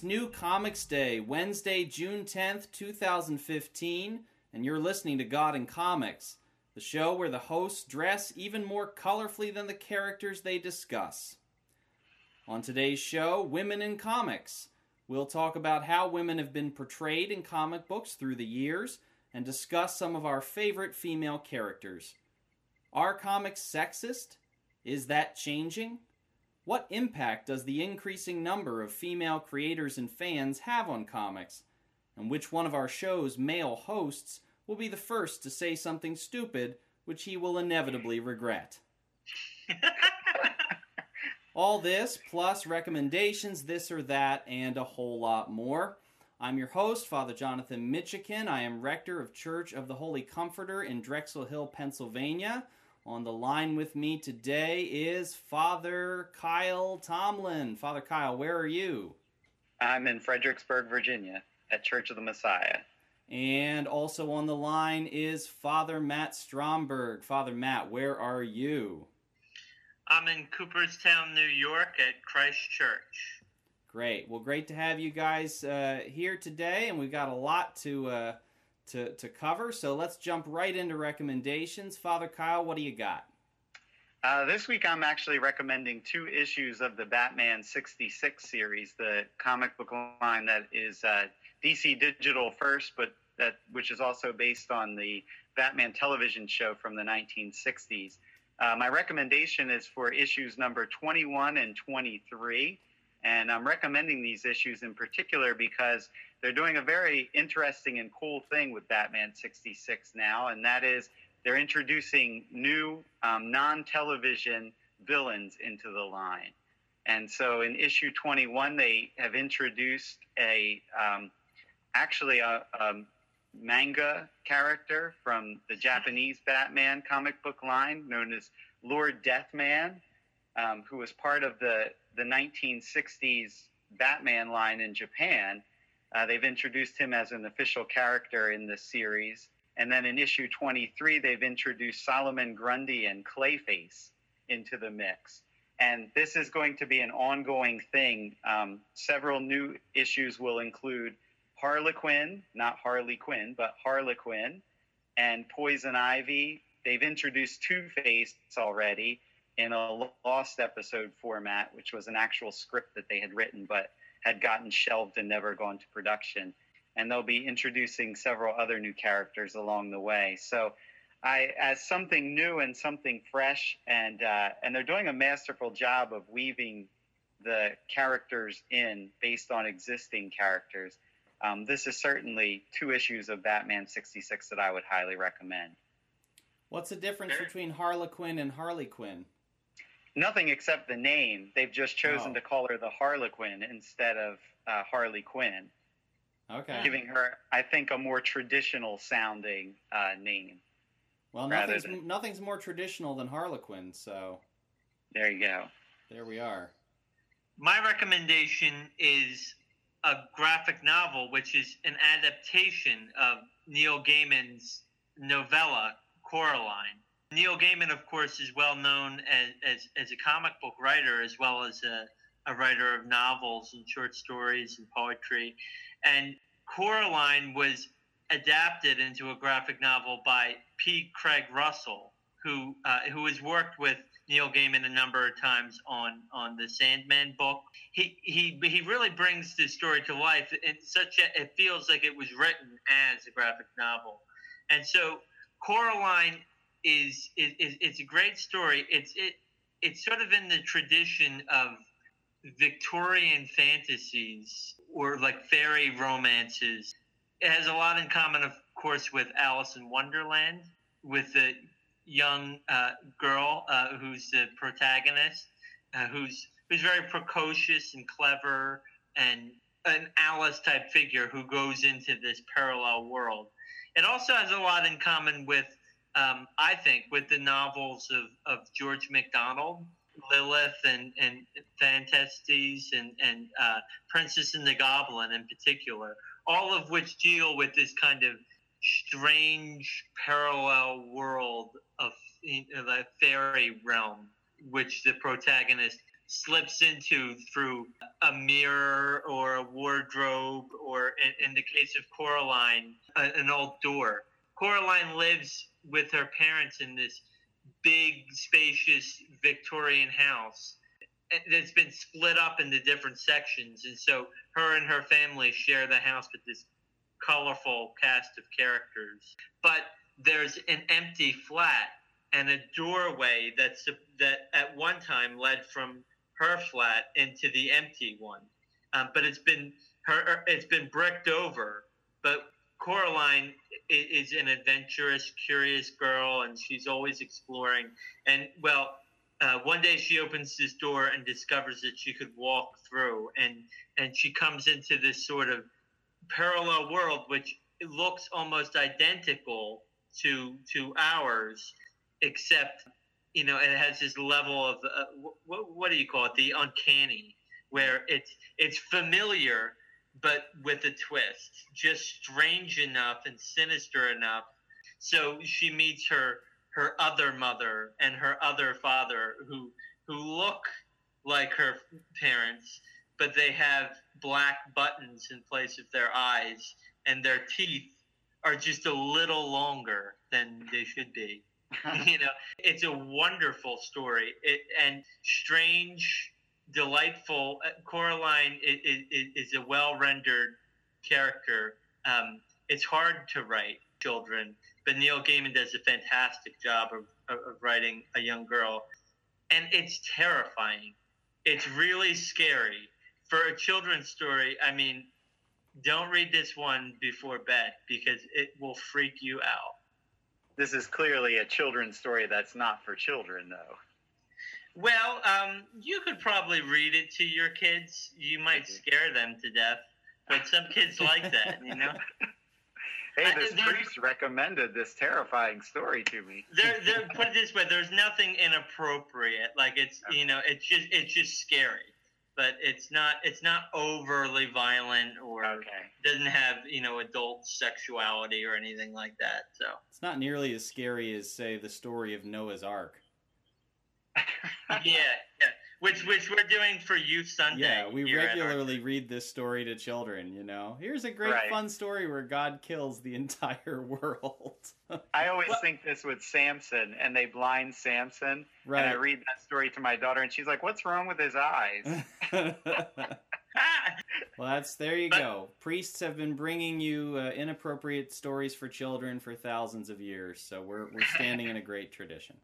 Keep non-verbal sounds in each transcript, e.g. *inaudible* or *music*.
It's New Comics Day, Wednesday, June 10th, 2015, and you're listening to God in Comics, the show where the hosts dress even more colorfully than the characters they discuss. On today's show, Women in Comics. We'll talk about how women have been portrayed in comic books through the years and discuss some of our favorite female characters. Are comics sexist? Is that changing? What impact does the increasing number of female creators and fans have on comics? And which one of our show's male hosts will be the first to say something stupid which he will inevitably regret? *laughs* All this, plus recommendations, this or that, and a whole lot more. I'm your host, Father Jonathan Mitchican. I am rector of Church of the Holy Comforter in Drexel Hill, Pennsylvania. On the line with me today is Father Kyle Tomlin. Father Kyle, where are you? I'm in Fredericksburg, Virginia, at Church of the Messiah. And also on the line is Father Matt Stromberg. Father Matt, where are you? I'm in Cooperstown, New York, at Christ Church. Great. Well, great to have you guys uh, here today, and we've got a lot to uh, to, to cover. So let's jump right into recommendations. Father Kyle, what do you got? Uh, this week, I'm actually recommending two issues of the Batman 66 series, the comic book line that is uh, DC Digital first, but that which is also based on the Batman television show from the 1960s. Uh, my recommendation is for issues number 21 and 23. And I'm recommending these issues in particular because they're doing a very interesting and cool thing with Batman 66 now, and that is they're introducing new um, non television villains into the line. And so in issue 21, they have introduced a um, actually a, a, manga character from the Japanese Batman comic book line known as Lord Deathman, um, who was part of the the 1960s Batman line in Japan. Uh, they've introduced him as an official character in the series. And then in issue 23, they've introduced Solomon Grundy and Clayface into the mix. And this is going to be an ongoing thing. Um, several new issues will include Harlequin, not Harley Quinn, but Harlequin, and Poison Ivy. They've introduced Two Face already in a lost episode format, which was an actual script that they had written but had gotten shelved and never gone to production. And they'll be introducing several other new characters along the way. So, I, as something new and something fresh, and uh, and they're doing a masterful job of weaving the characters in based on existing characters. Um, this is certainly two issues of Batman 66 that I would highly recommend. What's the difference between Harlequin and Harley Quinn? Nothing except the name. They've just chosen oh. to call her the Harlequin instead of uh, Harley Quinn. Okay. Giving her, I think, a more traditional sounding uh, name. Well, nothing's, than... nothing's more traditional than Harlequin, so. There you go. There we are. My recommendation is a graphic novel, which is an adaptation of Neil Gaiman's novella, Coraline. Neil Gaiman, of course, is well known as, as, as a comic book writer as well as a, a writer of novels and short stories and poetry. And Coraline was adapted into a graphic novel by P. Craig Russell, who uh, who has worked with Neil Gaiman a number of times on on the Sandman book. He he he really brings the story to life. It's such a, it feels like it was written as a graphic novel, and so Coraline is is, is it's a great story. It's it it's sort of in the tradition of Victorian fantasies or like fairy romances. It has a lot in common, of course, with Alice in Wonderland, with the young uh, girl uh, who's the protagonist, uh, who's who's very precocious and clever, and an Alice type figure who goes into this parallel world. It also has a lot in common with um, I think, with the novels of, of George MacDonald, Lilith and, and and, and uh, Princess and the Goblin in particular, all of which deal with this kind of strange parallel world of the fairy realm, which the protagonist slips into through a mirror or a wardrobe, or in, in the case of Coraline, an old door. Coraline lives with her parents in this big, spacious Victorian house that's been split up into different sections, and so her and her family share the house with this colorful cast of characters. But there's an empty flat and a doorway that's that at one time led from her flat into the empty one, um, but it's been her it's been bricked over. But Coraline is an adventurous, curious girl, and she's always exploring. And well, uh, one day she opens this door and discovers that she could walk through, and and she comes into this sort of parallel world, which looks almost identical to to ours, except you know it has this level of uh, what, what do you call it? The uncanny, where it's it's familiar but with a twist, just strange enough and sinister enough. So she meets her her other mother and her other father who who look like her parents, but they have black buttons in place of their eyes, and their teeth are just a little longer than they should be. *laughs* you know, it's a wonderful story it, and strange, delightful. Uh, Coraline is, is, is a well rendered character. Um, it's hard to write children, but Neil Gaiman does a fantastic job of, of writing a young girl. And it's terrifying. It's really scary. For a children's story, I mean, don't read this one before bed because it will freak you out. This is clearly a children's story that's not for children, though. Well, um, you could probably read it to your kids. You might scare them to death, but some kids like that, you know. *laughs* Hey, this priest recommended this terrifying story to me. There, there. *laughs* Put it this way: there's nothing inappropriate. Like it's, you know, it's just, it's just scary but it's not it's not overly violent or okay. doesn't have you know adult sexuality or anything like that. So it's not nearly as scary as say the story of Noah's Ark. Yeah, yeah. Which which we're doing for Youth Sunday. Yeah, we regularly read this story to children. You know, here's a great right. fun story where God kills the *laughs* entire world. I always well, think this with Samson, and they blind Samson. Right. And I read that story to my daughter, and she's like, "What's wrong with his eyes?" *laughs* *laughs* well, that's there you go. Priests have been bringing you uh, inappropriate stories for children for thousands of years, so we're we're standing in a great tradition.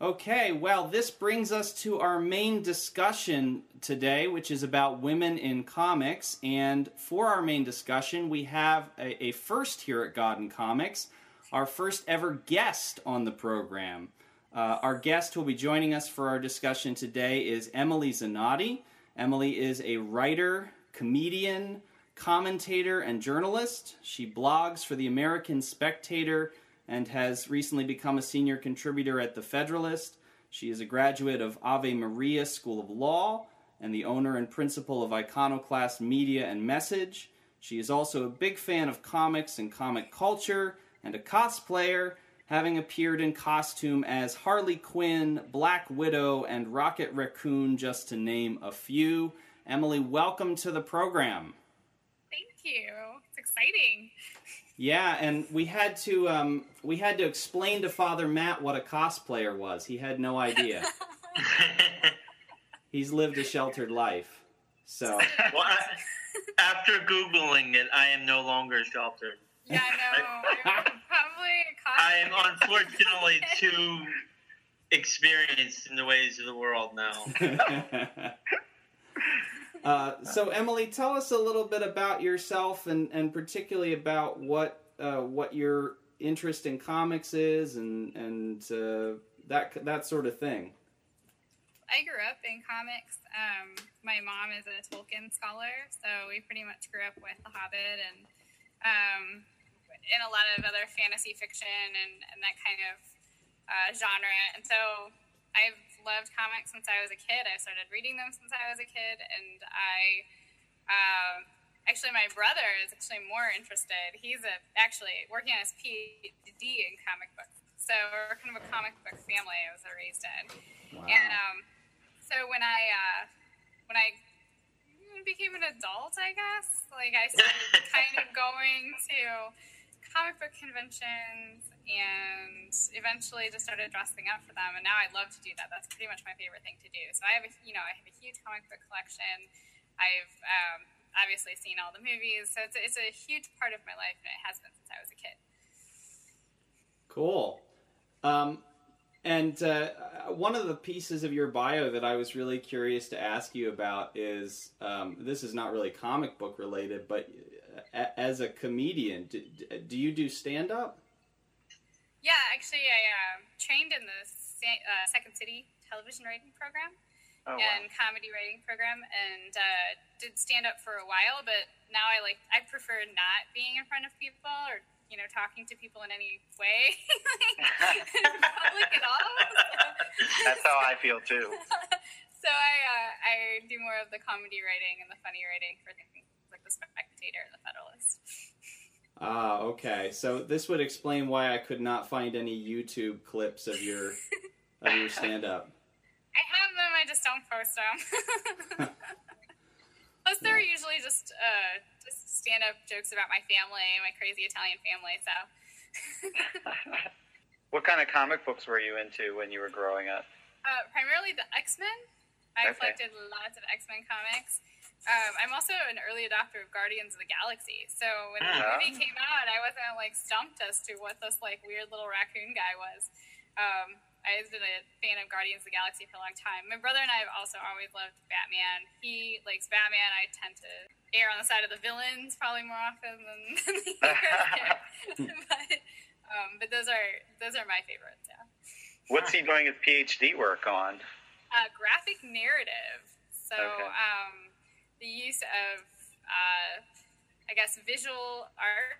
Okay, well, this brings us to our main discussion today, which is about women in comics. And for our main discussion, we have a, a first here at God in Comics, our first ever guest on the program. Uh, our guest who will be joining us for our discussion today is Emily Zanotti. Emily is a writer, comedian, commentator, and journalist. She blogs for the American Spectator and has recently become a senior contributor at The Federalist. She is a graduate of Ave Maria School of Law and the owner and principal of Iconoclast Media and Message. She is also a big fan of comics and comic culture and a cosplayer, having appeared in costume as Harley Quinn, Black Widow, and Rocket Raccoon, just to name a few. Emily, welcome to the program. Thank you. It's exciting. Yeah, and we had to um, we had to explain to Father Matt what a cosplayer was. He had no idea. *laughs* He's lived a sheltered life, so. Well, I, after googling it, I am no longer sheltered. Yeah, no, I, probably. I am unfortunately too experienced in the ways of the world now. *laughs* Uh, so Emily, tell us a little bit about yourself and, and particularly about what uh, what your interest in comics is and and uh, that that sort of thing. I grew up in comics. Um, my mom is a Tolkien scholar, so we pretty much grew up with The Hobbit and um, in a lot of other fantasy fiction and, and that kind of uh, genre. And so I've loved comics since I was a kid. I started reading them since I was a kid, and I uh, actually my brother is actually more interested. He's a, actually working on his PhD in comic books, so we're kind of a comic book family. I was raised in, wow. and um, so when I uh, when I became an adult, I guess like I started *laughs* kind of going to comic book conventions and eventually just started dressing up for them and now I love to do that. That's pretty much my favorite thing to do. So I have a you know I have a huge comic book collection. I've um, obviously seen all the movies, so it's a, it's a huge part of my life and it has been since I was a kid. Cool. Um, and uh, one of the pieces of your bio that I was really curious to ask you about is um, this is not really comic book related, but as a comedian, do, do you do stand up? Yeah, actually, I uh, trained in the uh, Second City television writing program oh, and wow. comedy writing program, and uh, did stand up for a while. But now I like I prefer not being in front of people or you know talking to people in any way, *laughs* in public at all. That's how I feel too. *laughs* so I uh, I do more of the comedy writing and the funny writing for things like the Spectator and the Federalist. Ah, okay. So this would explain why I could not find any YouTube clips of your of your stand up. *laughs* I have them, I just don't post them. *laughs* Plus, they're yeah. usually just uh, just stand up jokes about my family, my crazy Italian family. So. *laughs* what kind of comic books were you into when you were growing up? Uh, primarily the X Men. I okay. collected lots of X Men comics. Um, I'm also an early adopter of Guardians of the Galaxy. So when the ah. movie came out, I wasn't like stumped as to what this like weird little raccoon guy was. Um, I was been a fan of Guardians of the Galaxy for a long time. My brother and I have also always loved Batman. He likes Batman. I tend to err on the side of the villains probably more often than, *laughs* than the *laughs* heroes. but, um, but those are those are my favorites. Yeah. What's he doing his PhD work on? Uh, graphic narrative. So. Okay. The use of, uh, I guess, visual art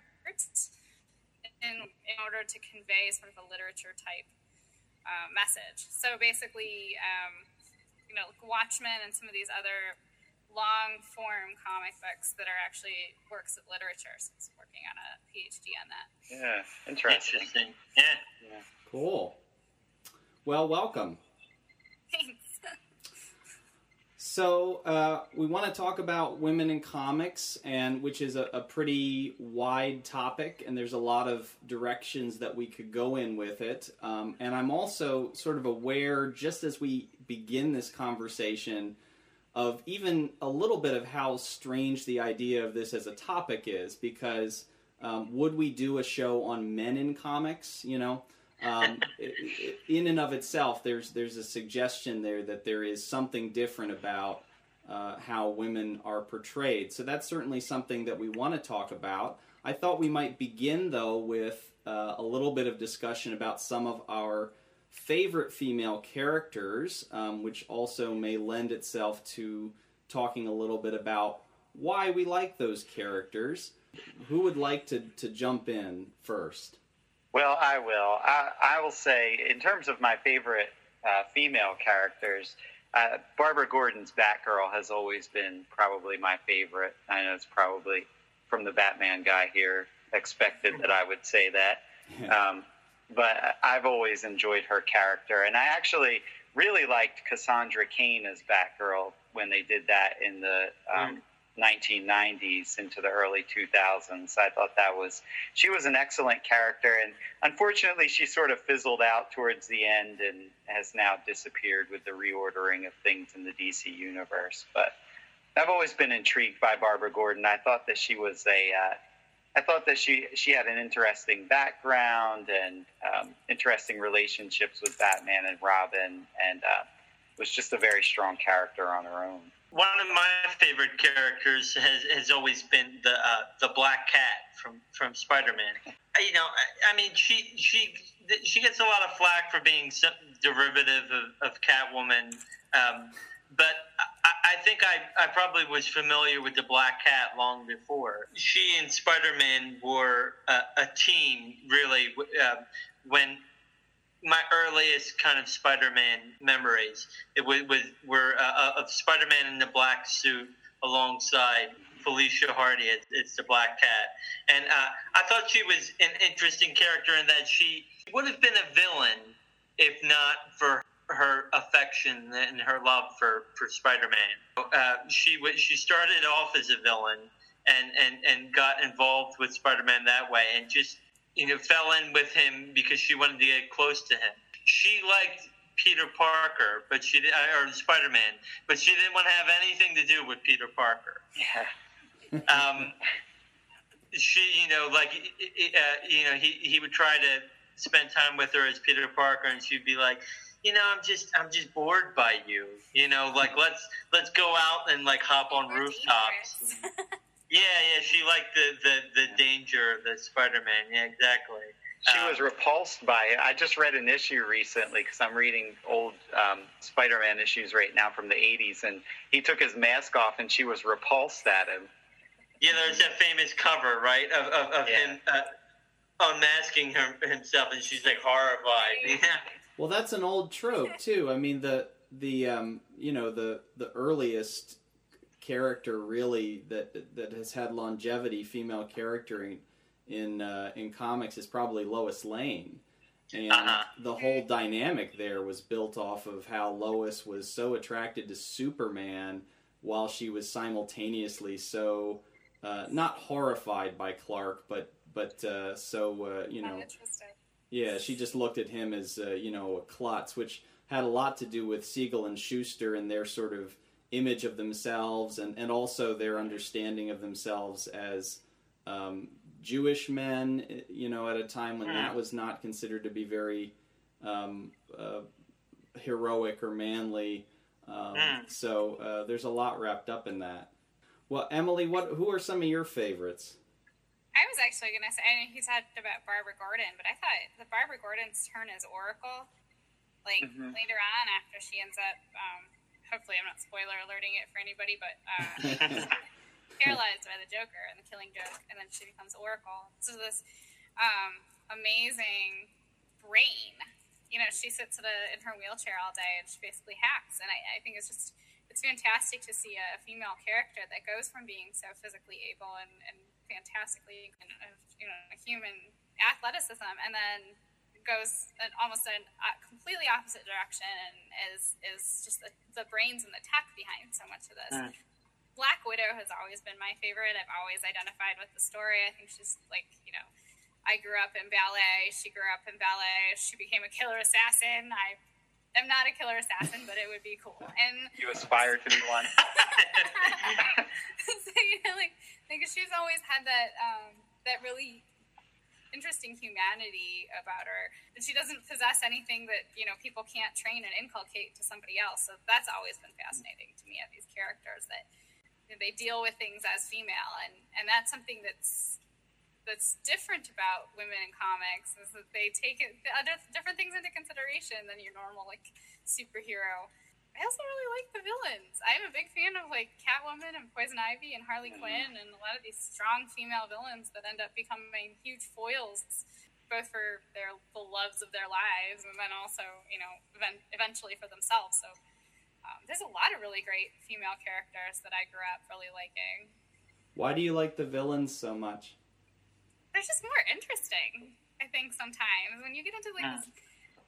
in, in order to convey sort of a literature type uh, message. So basically, um, you know, like Watchmen and some of these other long form comic books that are actually works of literature. So it's working on a PhD on that. Yeah, interesting. interesting. Yeah. yeah. Cool. Well, welcome. Thanks. So uh, we want to talk about women in comics, and which is a, a, pretty wide topic, and there's a lot of directions that we could go in with it. Um, and I'm also sort of aware, just as we begin this conversation, of even a little bit of how strange the idea of this as a topic is, because um, would we do a show on men in comics? You know um, in and of itself, there's there's a suggestion there that there is something different about uh, how women are portrayed. So that's certainly something that we want to talk about. I thought we might begin though with uh, a little bit of discussion about some of our favorite female characters, um, which also may lend itself to talking a little bit about why we like those characters. Who would like to, to jump in first? Well, I will. I, I will say, in terms of my favorite uh, female characters, uh, Barbara Gordon's Batgirl has always been probably my favorite. I know it's probably from the Batman guy here expected that I would say that. Um, but I've always enjoyed her character. And I actually really liked Cassandra Cain as Batgirl when they did that in the um. 1990s into the early 2000s. I thought that was she was an excellent character, and unfortunately, she sort of fizzled out towards the end and has now disappeared with the reordering of things in the DC universe. But I've always been intrigued by Barbara Gordon. I thought that she was a uh, I thought that she she had an interesting background and um, interesting relationships with Batman and Robin, and uh, was just a very strong character on her own. One of my favorite characters has, has always been the uh, the Black Cat from from Spider Man. You know, I, I, mean, she she she gets a lot of flack for being some derivative of, of Catwoman, um, but I, I, think I, I probably was familiar with the Black Cat long before. She and Spider Man were a, a team, really. Uh, when my earliest kind of Spider-Man memories. It was, was were uh, uh, of Spider-Man in the black suit alongside Felicia Hardy. It's, it's the Black Cat, and uh, I thought she was an interesting character in that she would have been a villain if not for her affection and her love for for Spider-Man. Uh, she she started off as a villain and and and got involved with Spider-Man that way, and just you know fell in with him because she wanted to get close to him. She liked Peter Parker, but she uh, or Spider Man, but she didn't want to have anything to do with Peter Parker. Yeah. Um, she, you know, like uh, you know, he he would try to spend time with her as Peter Parker, and she'd be like, you know, I'm just I'm just bored by you. You know, like let's let's go out and like hop on rooftops. *laughs* yeah, yeah, she liked the the the danger of the Spider Man. Yeah, exactly. She um, was repulsed by it. I just read an issue recently because I'm reading old um, Spider-Man issues right now from the '80s, and he took his mask off, and she was repulsed at him. Yeah, there's that famous cover, right, of, of, of yeah. him uh, unmasking her, himself, and she's like horrified. *laughs* well, that's an old trope too. I mean, the the um, you know the the earliest character really that that has had longevity, female character in in uh, in comics is probably Lois Lane. And uh-huh. the whole dynamic there was built off of how Lois was so attracted to Superman while she was simultaneously so uh, not horrified by Clark, but but uh, so uh, you know, yeah, she just looked at him as uh, you know a klutz, which had a lot to do with Siegel and Shuster and their sort of image of themselves, and and also their understanding of themselves as um, Jewish men, you know, at a time when that hmm. was not considered to be very um, uh, heroic or manly. Um, mm. So uh, there's a lot wrapped up in that. Well, Emily, what who are some of your favorites? I was actually going to say, I mean, he talked about Barbara Gordon, but I thought the Barbara Gordon's turn as Oracle, like mm-hmm. later on after she ends up, um, hopefully I'm not spoiler alerting it for anybody, but uh, *laughs* paralyzed by the Joker and the Killing Joke, and then she becomes Oracle. So this um, amazing brain. You know, she sits a, in her wheelchair all day and she basically hacks. And I, I think it's just it's fantastic to see a, female character that goes from being so physically able and, and fantastically you know a human athleticism, and then goes in almost in a completely opposite direction and is is just the, the brains and the tech behind so much of this. Mm. Black Widow has always been my favorite. I've always identified with the story. I think she's like, you know, I grew up in ballet. She grew up in ballet. She became a killer assassin. I am not a killer assassin, but it would be cool. *laughs* And you aspire to be one. *laughs* *laughs* so, you know, like, like she's always had that um, that really interesting humanity about her. And she doesn't possess anything that you know people can't train and inculcate to somebody else. So that's always been fascinating to me of these characters that they deal with things as female, and and that's something that's that's different about women in comics is that they take it other different things into consideration than your normal like superhero. I also really like the villains. I'm a big fan of like Catwoman and Poison Ivy and Harley mm-hmm. Quinn and a lot of these strong female villains that end up becoming huge foils both for their the loves of their lives and then also you know event, eventually for themselves. So um, there's a lot of really great female characters that I grew up really liking. Why do you like the villains so much? They're just more interesting, I think, sometimes. When you get into like uh. these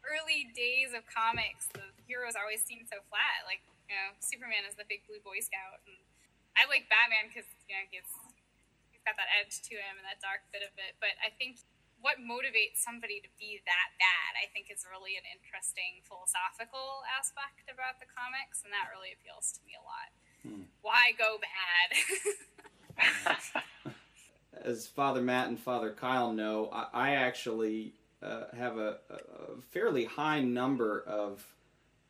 early days of comics, the heroes always seem so flat. Like, you know, Superman is the big blue Boy Scout. And I like Batman because, you know, he's, he's got that edge to him and that dark bit of it. But I think what motivates somebody to be that bad, I think is really an interesting philosophical aspect about the comics, and that really appeals to me a lot. Hmm. Why go bad? *laughs* As Father Matt and Father Kyle know, I, I actually uh, have a, a, fairly high number of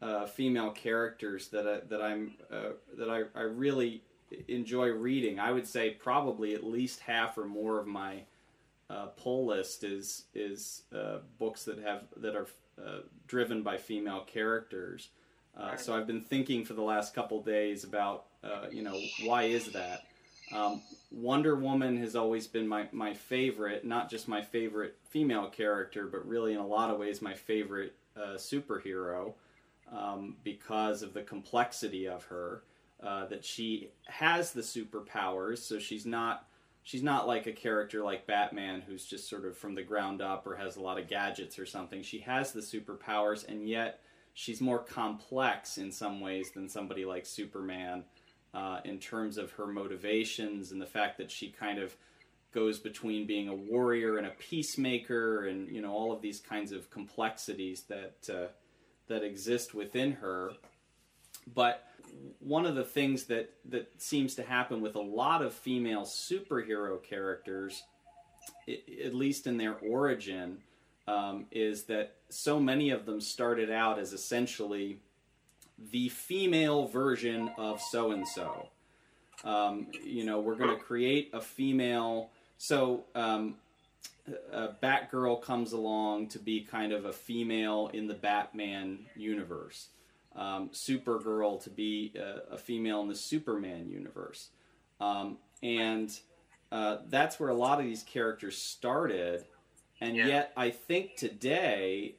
uh, female characters that I, that I'm uh, that I, I really enjoy reading. I would say probably at least half or more of my uh, pull list is is uh, books that have that are uh, driven by female characters. Uh, so I've been thinking for the last couple days about uh, you know why is that. Um, Wonder Woman has always been my, my favorite, not just my favorite female character, but really in a lot of ways my favorite uh, superhero um, because of the complexity of her. that she has the superpowers, so she's not she's not like a character like Batman who's just sort of from the ground up or has a lot of gadgets or something. She has the superpowers and yet she's more complex in some ways than somebody like Superman uh, in terms of her motivations and the fact that she kind of goes between being a warrior and a peacemaker, and you know all of these kinds of complexities that uh, that exist within her. But one of the things that that seems to happen with a lot of female superhero characters, at least in their origin, um, is that so many of them started out as essentially the female version of so and so. You know, we're going to create a female. So, um, a Batgirl comes along to be kind of a female in the Batman universe. Um, Supergirl to be a, a, female in the Superman universe. Um, and uh, that's where a lot of these characters started. And yeah. yet, I think today,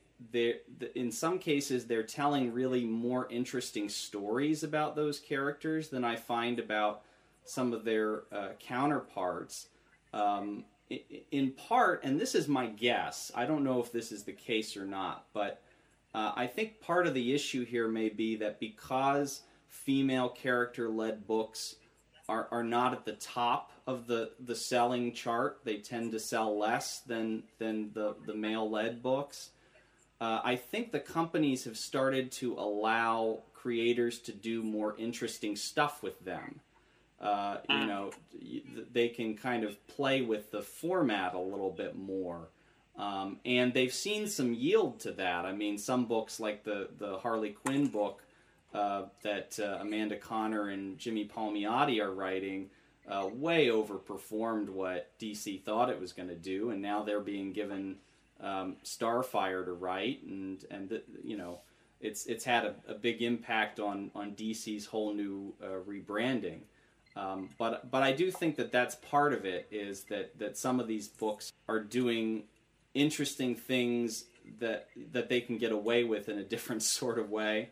in some cases, they're telling really more interesting stories about those characters than I find about some of their uh, counterparts. Um, in part, and this is my guess, I don't know if this is the case or not, but uh, I think part of the issue here may be that because female character led books are, are not at the top of the, the selling chart, they tend to sell less than, than the, the male led books. Uh, I think the companies have started to allow creators to do more interesting stuff with them. Uh, you mm. know, they can kind of play with the format a little bit more. Um, and they've seen some yield to that. I mean, some books like the, the Harley Quinn book uh, that uh, Amanda Conner and Jimmy Palmiotti are writing uh, way overperformed what DC thought it was going to do, and now they're being given um, Starfire to write, and and the, you know, it's it's had a, a, big impact on on DC's whole new uh, rebranding. Um, but but I do think that that's part of it is that that some of these books are doing interesting things that that they can get away with in a different *laughs* sort of way.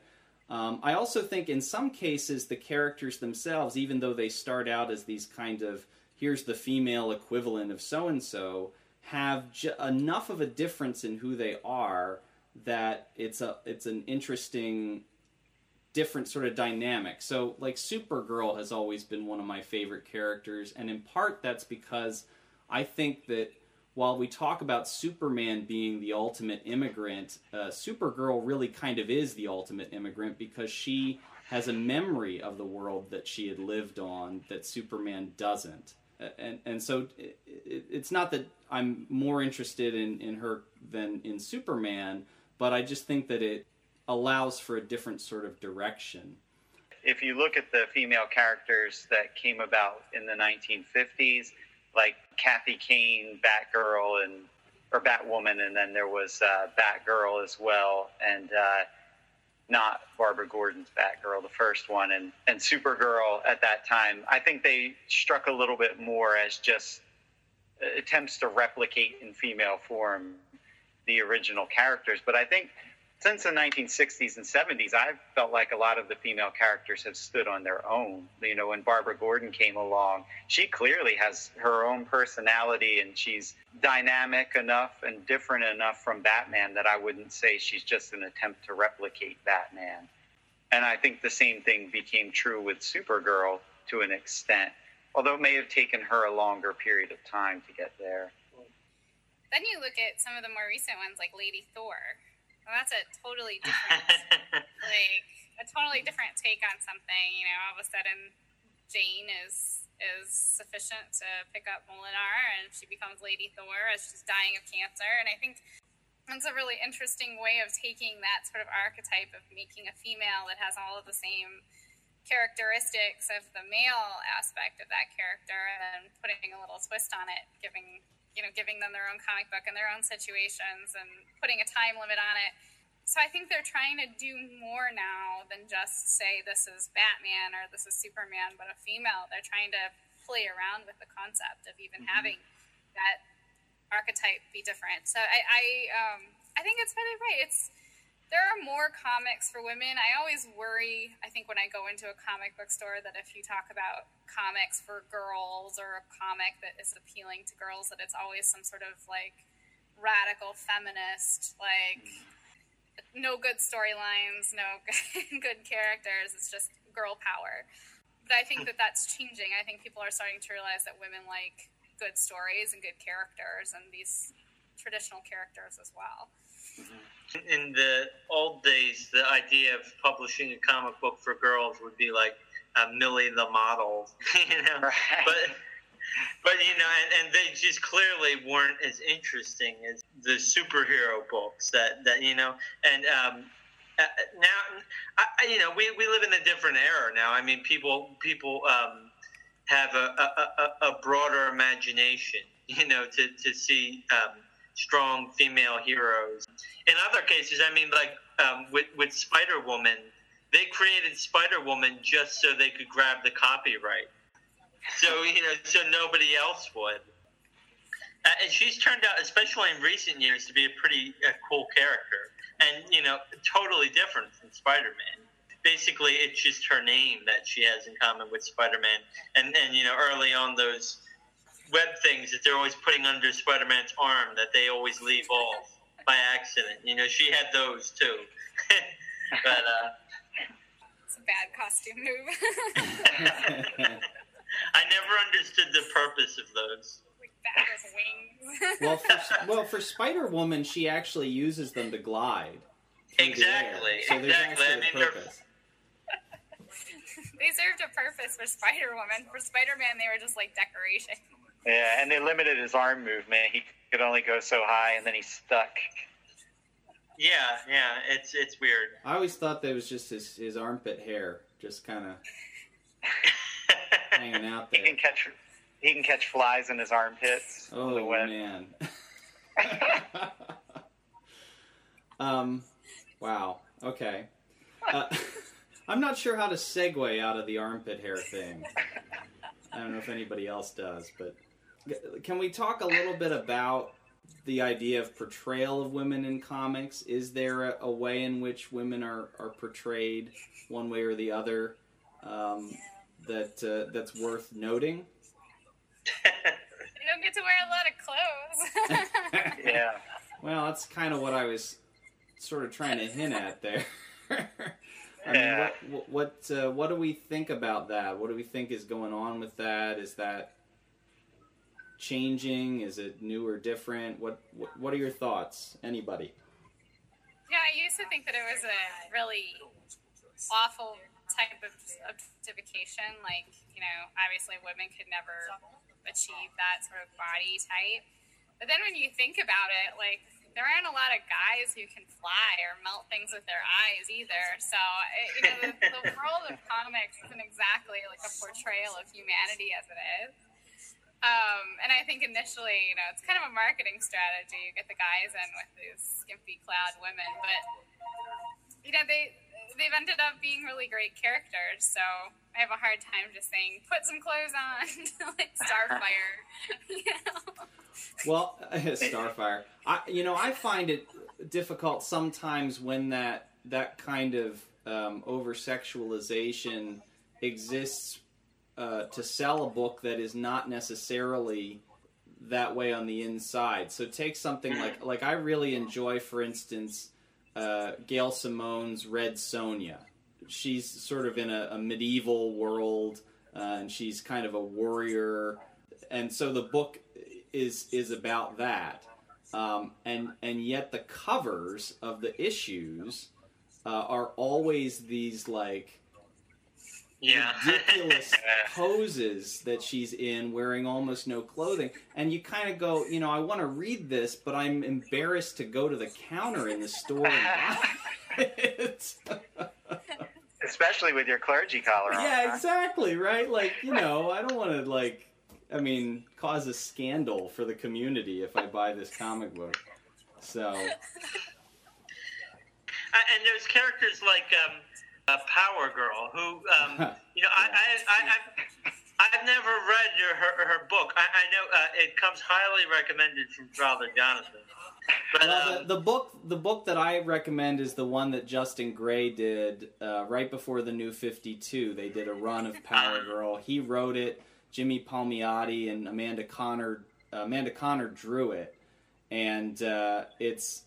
Um, I also think in some cases the characters themselves, even though they start out as these kind of here's the female equivalent of so and so, have j- enough of a difference in who they are that it's a it's an interesting different sort of dynamic. So, like Supergirl has always been one of my favorite characters, and in part that's because I think that while we talk about Superman being the ultimate immigrant, uh, Supergirl really kind of is the ultimate immigrant because she has a memory of the world that she had lived on that Superman doesn't. And and so it, it, it's not that I'm more interested in, in her than in Superman, but I just think that it allows for a different sort of direction. If you look at the female characters that came about in the 1950s, like Kathy Kane, Batgirl, and or Batwoman, and then there was uh, Batgirl as well, and uh, not Barbara Gordon's Batgirl, the first one, and and Supergirl at that time. I think they struck a little bit more as just attempts to replicate in female form the original characters, but I think since the 1960s and 70s, I've felt like a lot of the female characters have stood on their own. You know, when Barbara Gordon came along, she clearly has her own personality and she's dynamic enough and different enough from Batman that I wouldn't say she's just an attempt to replicate Batman. And I think the same thing became true with Supergirl to an extent, although it may have taken her a longer period of time to get there. Then you look at some of the more recent ones like Lady Thor well, that's a totally *laughs* different, like a totally different take on something. You know, all of a sudden, Jane is is sufficient to pick up Mjolnir, and she becomes Lady Thor as she's dying of cancer. And I think that's a really interesting way of taking that sort of archetype of making a female that has all of the same characteristics of the male aspect of that character and putting a little twist on it, giving you know, giving them their own comic book and their own situations and putting a time limit on it. So I think they're trying to do more now than just say this is Batman or this is Superman, but a female. They're trying to play around with the concept of even mm-hmm. having that archetype be different. So I, I, um, I think it's really right. It's there are more comics for women. I always worry, I think, when I go into a comic book store, that if you talk about comics for girls or a comic that is appealing to girls, that it's always some sort of like radical feminist, like mm. no good storylines, no *laughs* good characters. It's just girl power. But I think that that's changing. I think people are starting to realize that women like good stories and good characters and these traditional characters as well. Mm-hmm. In the old days, the idea of publishing a comic book for girls would be like uh, Millie the model, *laughs* you know. Right. But but you know, and, and they just clearly weren't as interesting as the superhero books that that you know. And um, uh, now, I, I- you know, we, we live in a different era now. I mean, people people um, have a, a, a, a broader imagination, *laughs* you know, to to see um, strong female heroes. In other cases, I mean, like um, with with Spider Woman, they created Spider Woman just so they could grab the copyright. So you know, so nobody else would. Uh, and she's turned out, especially in recent years, to be a pretty uh, cool character, and you know, totally different from Spider-Man. Basically, it's just her name that she has in common with Spider-Man, and and you know, early on those web things that they're always putting under Spider-Man's arm that they always leave off by accident. You know, she had those too. *laughs* but uh, It's a bad costume move. *laughs* I never understood the purpose of those. like that wings. *laughs* well, for, well, for Spider Woman, she actually uses them to glide. through the. Exactly, So there's exactly. I mean, a purpose. they served a purpose for Spider Woman. For Spider Man, they were just like decoration. Yeah, and they limited his arm movement. He could only go so high, and then he's stuck. Yeah, yeah, it's it's weird. I always thought that was just his, his armpit hair, just kind of *laughs* hanging out there. He can catch he can catch flies in his armpits. on the Oh web. man. *laughs* *laughs* um, wow. Okay. Uh, I'm not sure how to segue out of the armpit hair thing. I don't know if anybody else does, but g- can we talk a little bit about the idea of portrayal of women in comics? Is there a, a way in which women are, are portrayed one way or the other um, that uh, that's worth noting? You don't get to wear a lot of clothes. *laughs* Yeah. Well, that's kind of what I was sort of trying to hint at there. *laughs* I Yeah. mean, what what what, uh, what do we think about that? What do we think is going on with that? Is that changing? Is it new or different? What what, what are your thoughts? Anybody? Yeah, I used to think that it was a really awful type of objectification. Like, you know, obviously women could never achieve that sort of body type. But then when you think about it, like, there aren't a lot of guys who can fly or melt things with their eyes either. So, it, you know, the, the *laughs* world of comics isn't exactly like a portrayal of humanity as it is. Um, and I think initially, you know, it's kind of a marketing strategy. You get the guys in with these skimpy clad women, but you know, they they've ended up being really great characters. So I have a hard time just saying, put some clothes on, *laughs* like Starfire. *laughs* you know? Well, *laughs* Starfire. I you know I find it difficult sometimes when that that kind of um, over sexualization exists uh, to sell a book that is not necessarily that way on the inside. So take something like like I really enjoy, for instance, uh, Gail Simone's Red Sonja. She's sort of in a, a medieval world, uh, and she's kind of a warrior, and so the book is is about that. Um, and and yet the covers of the issues uh, are always these like Yeah. *laughs* ridiculous *laughs* poses that she's in wearing almost no clothing. And you kind of go you know i want to read this but i'm embarrassed to go to the counter in the store and buy *laughs* it. Especially with your clergy collar on. yeah exactly right? Like you know i don't want to like i mean cause a scandal for the community if i buy this comic book. So. Uh, and there's characters like um, uh, Power Girl, who um, *laughs* you know I, I, I, I've, I've never read her her, her book. I, I know uh, it comes highly recommended from Father Jonathan. But well, um, the, the book the book that I recommend is the one that Justin Gray did uh, right before the New Fifty Two. They did a run of Power Girl. He wrote it. Jimmy Palmiotti and Amanda Conner. Amanda Conner drew it, and uh, it's.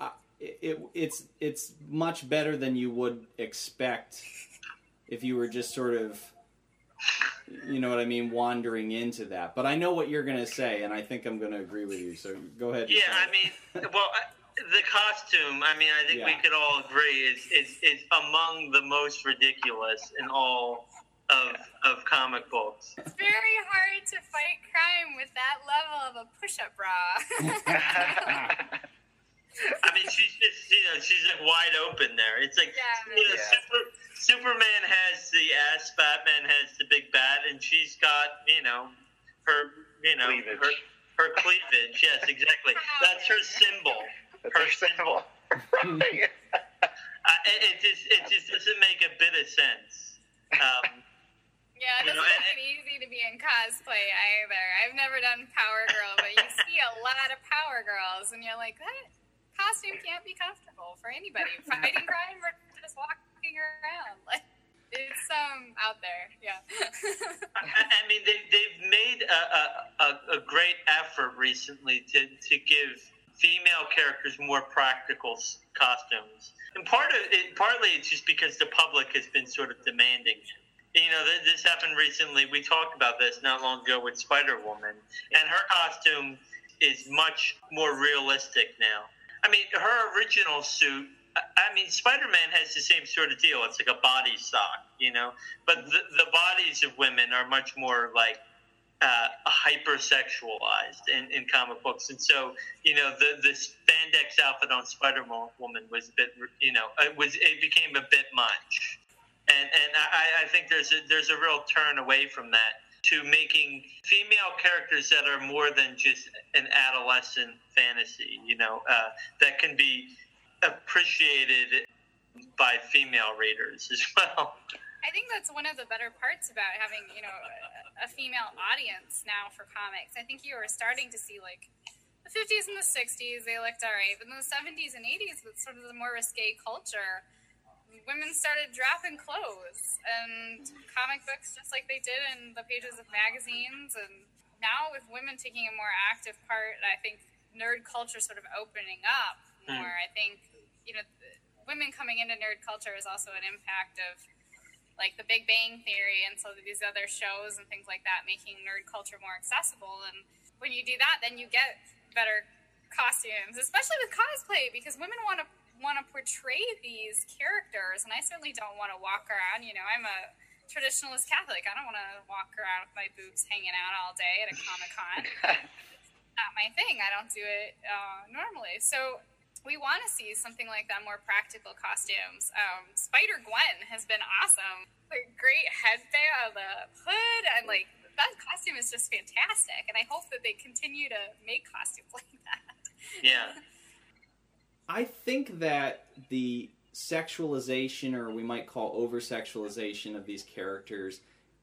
I, it, it it's it's much better than you would expect if you were just sort of you know what I mean, wandering into that. But I know what you're going to say, and I think I'm going to agree with you. So go ahead. Yeah, I mean, well, I- the costume. I mean, I think we Yeah. could all agree is is is among the most ridiculous in all of of comic books. It's very hard to fight crime with that level of a push-up bra. *laughs* *laughs* I mean, she's just you know she's like wide open there. It's like Yeah. you know, Yeah. Super, Superman has the ass, Batman has the big bat, and she's got you know her you know Cleavage. her her cleavage. Yes, exactly. That's her symbol. That's Her her symbol. Right. *laughs* Uh, it, it just it just doesn't make a bit of sense. Um, *laughs* Yeah, it doesn't and- make it easy to be in cosplay either. I've never done Power Girl, but you see a lot of Power Girls, and you're like, that costume can't be comfortable for anybody *laughs* fighting crime or just walking around. Like, it's um out there, yeah. I, mean, they, they've made a, a, a, a great effort recently to, to give female characters more practical costumes. And part of it, partly it's just because the public has been sort of demanding it. You know, this happened recently. We talked about this not long ago with Spider Woman, and her costume is much more realistic now. I mean, her original suit. I- mean, Spider Man has the same sort of deal. It's like a body sock, you know. But the, the bodies of women are much more like uh, hypersexualized in, in comic books, and so you know the the spandex outfit on Spider Woman was a bit, you know, it was it became a bit much, and and I, I think there's a there's a real turn away from that to making female characters that are more than just an adolescent fantasy, you know, uh, that can be appreciated by female readers as *laughs* well. I think that's one of the better parts about having, you know, a, female audience now for comics. I think you were starting to see like the 50s and the 60s, they looked all right, but in the 70s and 80s, with sort of the more risque culture, women started dropping clothes and comic books just like they did in the pages of magazines. And now with women taking a more active part, I think nerd culture sort of opening up hmm. more. I think, you know, women coming into nerd culture is also an impact of like the Big Bang Theory and so these other shows and things like that, making nerd culture more accessible. And when you do that, then you get better costumes, especially with cosplay, because women want to want to portray these characters, and I certainly don't want to walk around. You know, I'm a traditionalist Catholic. I don't want to walk around with my boobs hanging out all day at a Comic Con. *laughs* Not my thing. I don't do it uh, normally. So we want to see something like that, more practical costumes. Um, Spider Gwen has been awesome. The great headband, the hood, and like that costume is just fantastic. And I hope that they continue to make costumes *laughs* like that. Yeah. I think that the sexualization, or we might call over sexualization of these characters,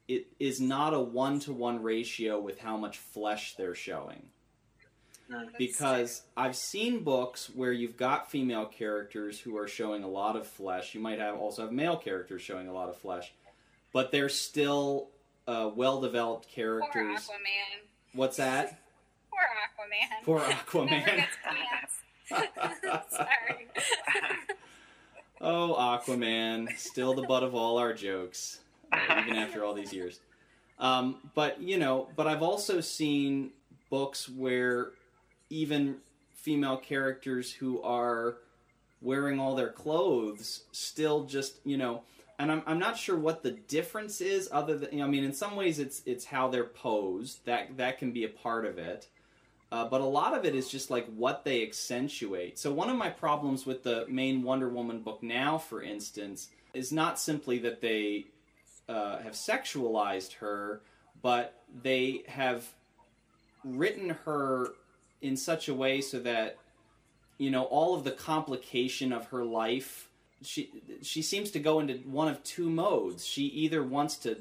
it is not a one to one ratio with how much flesh they're showing. Because I've seen books where you've got female characters who are showing a lot of flesh. You might have also have male characters showing a lot of flesh, but they're still uh, well developed characters. Poor. Aquaman. What's that? *laughs* Poor Aquaman. Poor Aquaman. *laughs* *laughs* Sorry. Oh, Aquaman, still the butt of all our jokes, uh, even after all these years. Um, but you know, but I've also seen books where even female characters who are wearing all their clothes still just you know and I'm, I'm not sure what the difference is other than you know, I mean in some ways it's it's how they're posed that that can be a part of it uh, but a lot of it is just like what they accentuate. So one of my problems with the main Wonder Woman book now, for instance, is not simply that they uh, have sexualized her, but they have written her in such a way so that you know all of the complication of her life. She she seems to go into one of two modes. She either wants to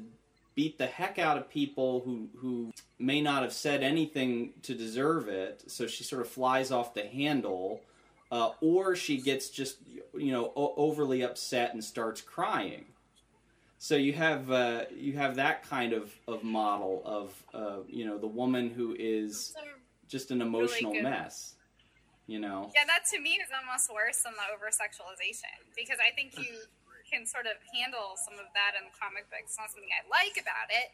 beat the heck out of people who who may not have said anything to deserve it, so she sort of flies off the handle, uh, or she gets just you know o- overly upset and starts crying. So you have uh, you have that kind of, of model of uh, you know the woman who is just an emotional good. mess. You know. Yeah, that to me is almost worse than the over sexualization because I think you can sort of handle some of that in the comic book. It's not something I like about it,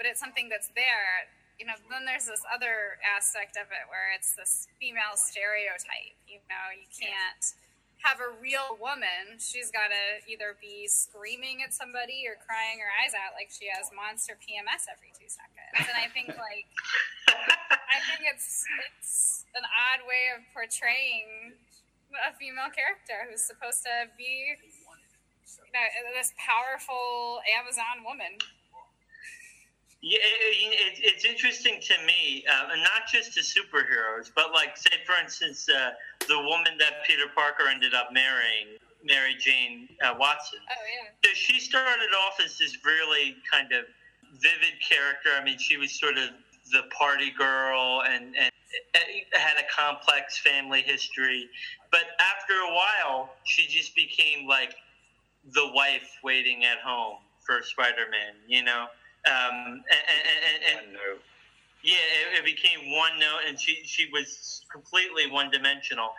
but it's something that's there. You know, then there's this other aspect of it where it's this female stereotype. You know, you can't have a real woman. She's got to either be screaming at somebody or crying her eyes out like she has monster PMS every two seconds. And I think *laughs* like I think it's it's an odd way of portraying a female character who's supposed to be you know, this powerful Amazon woman. Yeah, it, it's interesting to me, uh, not just the superheroes, but like, say, for instance, uh, the woman that Peter Parker ended up marrying, Mary Jane uh, Watson. Oh yeah. So she started off as this really kind of vivid character. I mean, she was sort of the party girl and and had a complex family history. But after a while, she just became like the wife waiting at home for Spider-Man. You know. Um, and, and, and, and yeah, it, it, became one note, and she she was completely one dimensional.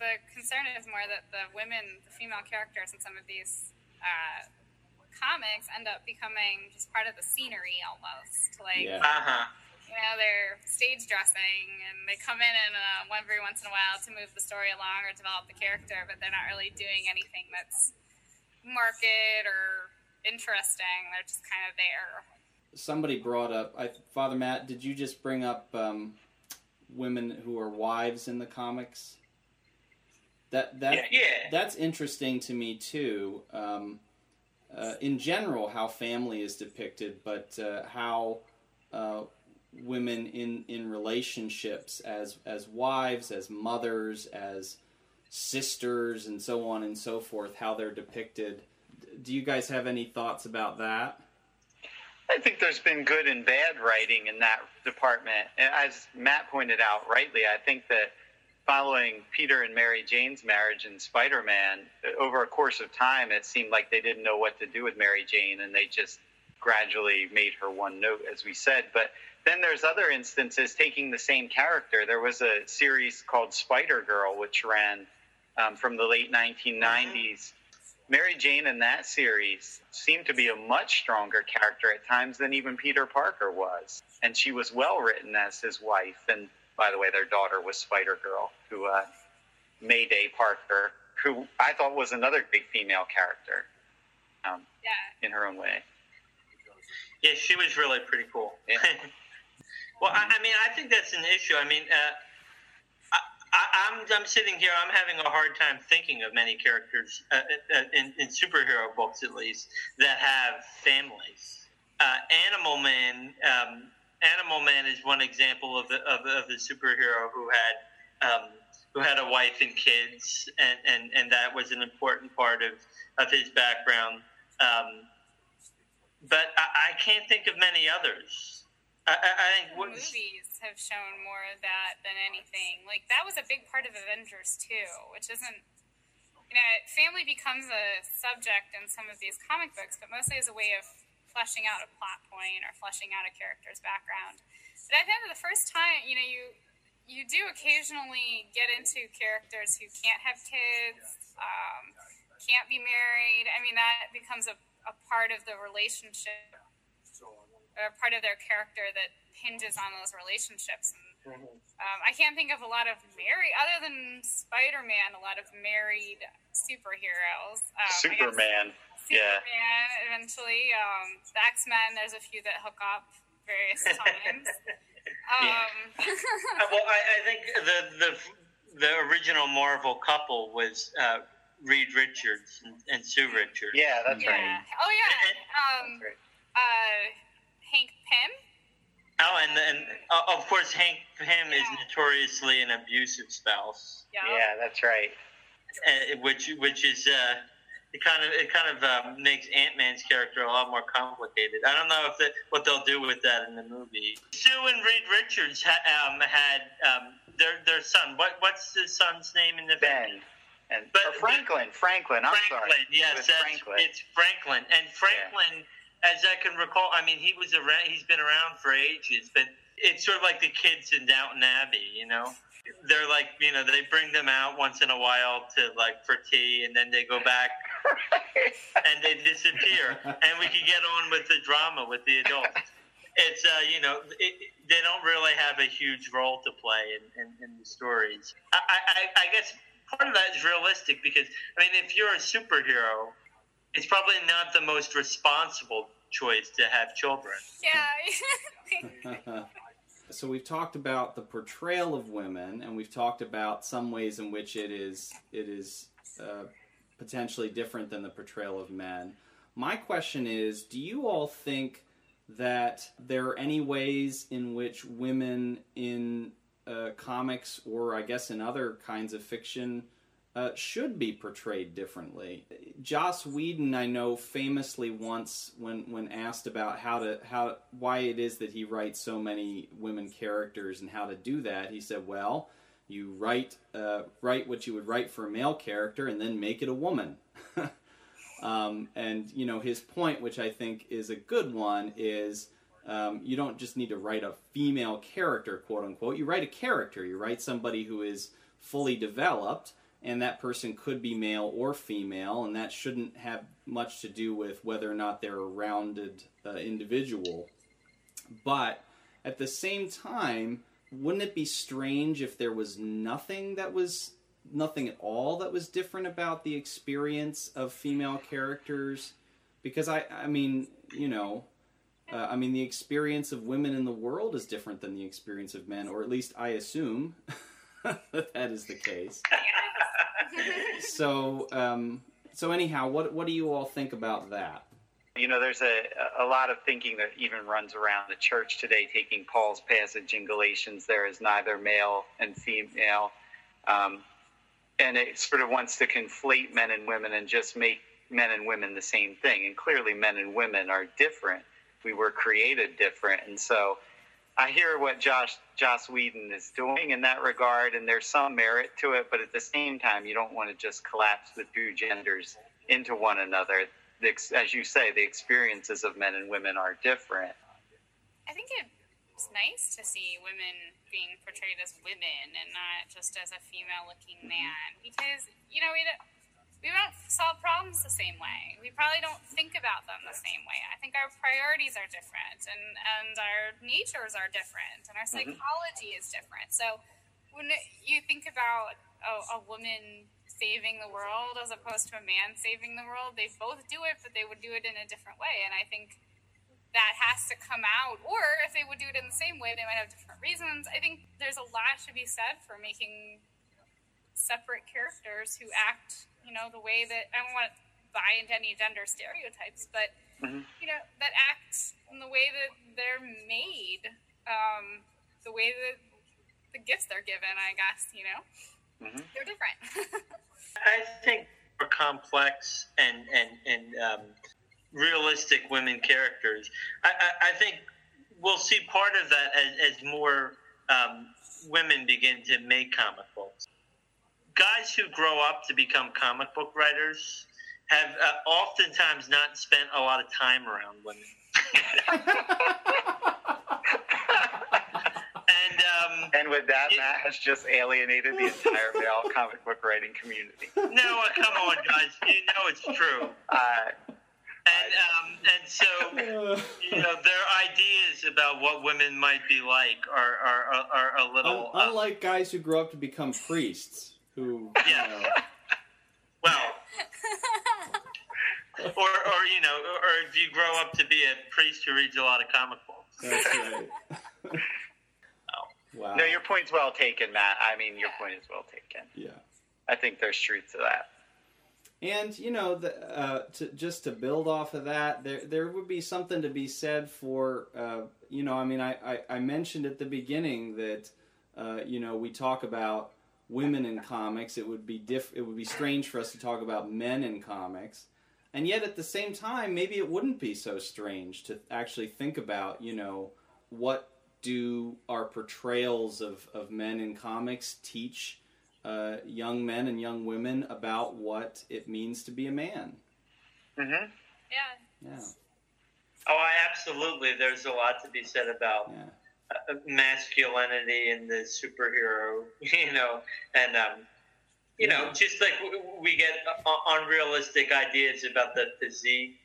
The concern is more that the women, the female characters in some of these uh, comics, end up becoming just part of the scenery almost. Like, yeah. uh-huh. you know, they're stage dressing, and they come in and uh, every once in a while to move the story along or develop the character, but they're not really doing anything that's market or interesting. They're just kind of there somebody brought up. I, Father Matt, did you just bring up um, women who are wives in the comics? That that yeah, yeah. that's interesting to me too. Um, uh, in general, how family is depicted, but uh, how uh, women in in relationships as as wives, as mothers, as sisters, and so on and so forth, how they're depicted. Do you guys have any thoughts about that? I think there's been good and bad writing in that department. As Matt pointed out rightly, I think that following Peter and Mary Jane's marriage in Spider Man, over a course of time, it seemed like they didn't know what to do with Mary Jane and they just gradually made her one note, as we said. But then there's other instances taking the same character. There was a series called Spider Girl, which ran um, from the late 1990s Mary Jane in that series seemed to be a much stronger character at times than even Peter Parker was. And she was well written as his wife. And by the way, their daughter was Spider Girl, who uh, Mayday Parker, who I thought was another great female character um, yeah. in her own way. Yeah, she was really pretty cool. Yeah. *laughs* well, I, I, mean, I think that's an issue. I mean, uh, I, am I'm, I'm sitting here. I'm having a hard time thinking of many characters uh, uh, in, in, superhero books, at least, that have families. Uh, Animal Man. Um, Animal Man is one example of the of, of the superhero who had um, who had a wife and kids, and, and, and that was an important part of, of his background. Um, but I, I can't think of many others. I, I think movies have shown more of that than anything. Like that was a big part of Avengers too, which isn't. You know, family becomes a subject in some of these comic books, but mostly as a way of fleshing out a plot point or fleshing out a character's background. But I think the first time, you know, you you do occasionally get into characters who can't have kids, um, can't be married. I mean, that becomes a, a part of the relationship a part of their character that hinges on those relationships. And, mm-hmm. um, I can't think of a lot of married, other than Spider Man, a lot of married superheroes. Um, Superman. yeah. Superman, eventually. Um, the X Men, there's a few that hook up various *laughs* times. um, *laughs* well, I, I, think the, the, the original Marvel couple was. Uh, Reed Richards and, and, Sue Richards. Yeah, that's yeah. right. Oh yeah. Um, right. uh, Hank Pym. Oh, and and uh, of course Hank Pym yeah. is notoriously an abusive spouse. Yeah, yeah that's right. Uh, which which is uh, it kind of it kind of uh, makes Ant Man's character a lot more complicated. I don't know if that, what they'll do with that in the movie. Sue and Reed Richards ha, um, had um, their their son. What what's the son's name in the Ben? And but, Franklin, Franklin. I'm Franklin, sorry. yes, that's, Franklin. it's Franklin, and Franklin. Yeah as I can recall, I mean, he was around. He's been around for ages, but it's sort of like the kids in Downton Abbey, you know. they're like you know they bring them out once in a while to like for tea, and then they go back and they disappear, and we can get on with the drama with the adults. It's uh, you know it, they don't really have a huge role to play in, in, in the stories. I, I, I guess part of that is realistic because I mean if you're a superhero, it's probably not the most responsible choice to have children. Yeah. *laughs* so we've talked about the portrayal of women, and we've talked about some ways in which it is it is uh, potentially different than the portrayal of men. My question is: Do you all think that there are any ways in which women in uh, comics, or I guess in other kinds of fiction, uh, should be portrayed differently. Joss Whedon, I know, famously once, when when asked about how to how why it is that he writes so many women characters and how to do that, he said, "Well, you write uh, write what you would write for a male character, and then make it a woman." *laughs* um, and you know, his point, which I think is a good one, is. Um, you don't just need to write a female character, quote unquote. You write a character. You write somebody who is fully developed, and that person could be male or female, and that shouldn't have much to do with whether or not they're a rounded uh, individual. But at the same time, wouldn't it be strange if there was nothing that was nothing at all that was different about the experience of female characters? Because I, I mean, you know, uh, I mean, the experience of women in the world is different than the experience of men, or at least I assume *laughs* that that is the case *laughs* so, um, so anyhow, what what do you all think about that? You know, there's a a lot of thinking that even runs around the church today, taking Paul's passage in Galatians. There is neither male and female, um, and it sort of wants to conflate men and women and just make men and women the same thing. And clearly, men and women are different. We were created different, and so I hear what Josh Joss Whedon is doing in that regard, and there's some merit to it. But at the same time, you don't want to just collapse the two genders into one another. The, as you say, the experiences of men and women are different. I think it's nice to see women being portrayed as women and not just as a female-looking mm-hmm. man, because you know we we don't solve problems the same way. We probably don't think about them the same way. I think our priorities are different and, and our natures are different and our mm-hmm. psychology mm-hmm. is different. So when you think about a, a, woman saving the world as opposed to a man saving the world, they both do it, but they would do it in a different way. And I think that has to come out. Or if they would do it in the same way, they might have different reasons. I think there's a lot to be said for making separate characters who act you know, the way that I don't want to buy into any gender stereotypes, but mm-hmm. you know, that act in the way that they're made, um, the way that the gifts they're given, I guess, you know, mm-hmm. they're different. *laughs* I think more complex and and and um, realistic women characters. I, I, I, think we'll see part of that as, as more um, women begin to make comic books guys who grow up to become comic book writers have uh, oftentimes not spent a lot of time around women. *laughs* and um, and with that, it, Matt has just alienated the entire male *laughs* comic book writing community. No, uh, come on, guys, you know it's true. Uh, and um, and so you know their ideas about what women might be like are are are, a little unlike uh, guys who grow up to become priests who yeah. You *laughs* know, well, or or you know, or if you grow up to be a priest who reads a lot of comic books. That's right. *laughs* oh. Wow. No, your point's well taken, Matt. I mean, your point is well taken. Yeah. I think there's truth to that. And you know, the, uh, to, just to build off of that, there there would be something to be said for, uh, you know, I mean, I, I, I mentioned at the beginning that, uh, you know, we talk about women in comics. It would be diff- It would be strange for us to talk about men in comics, and yet at the same time, maybe it wouldn't be so strange to actually think about, you know, what do our portrayals of, of men in comics teach uh, young men and young women about what it means to be a man? Mm-hmm. Yeah. Yeah. Oh, I absolutely. There's a lot to be said about yeah. Masculinity in the superhero, *laughs* you know, and um, you know, just like we get unrealistic ideas about the physique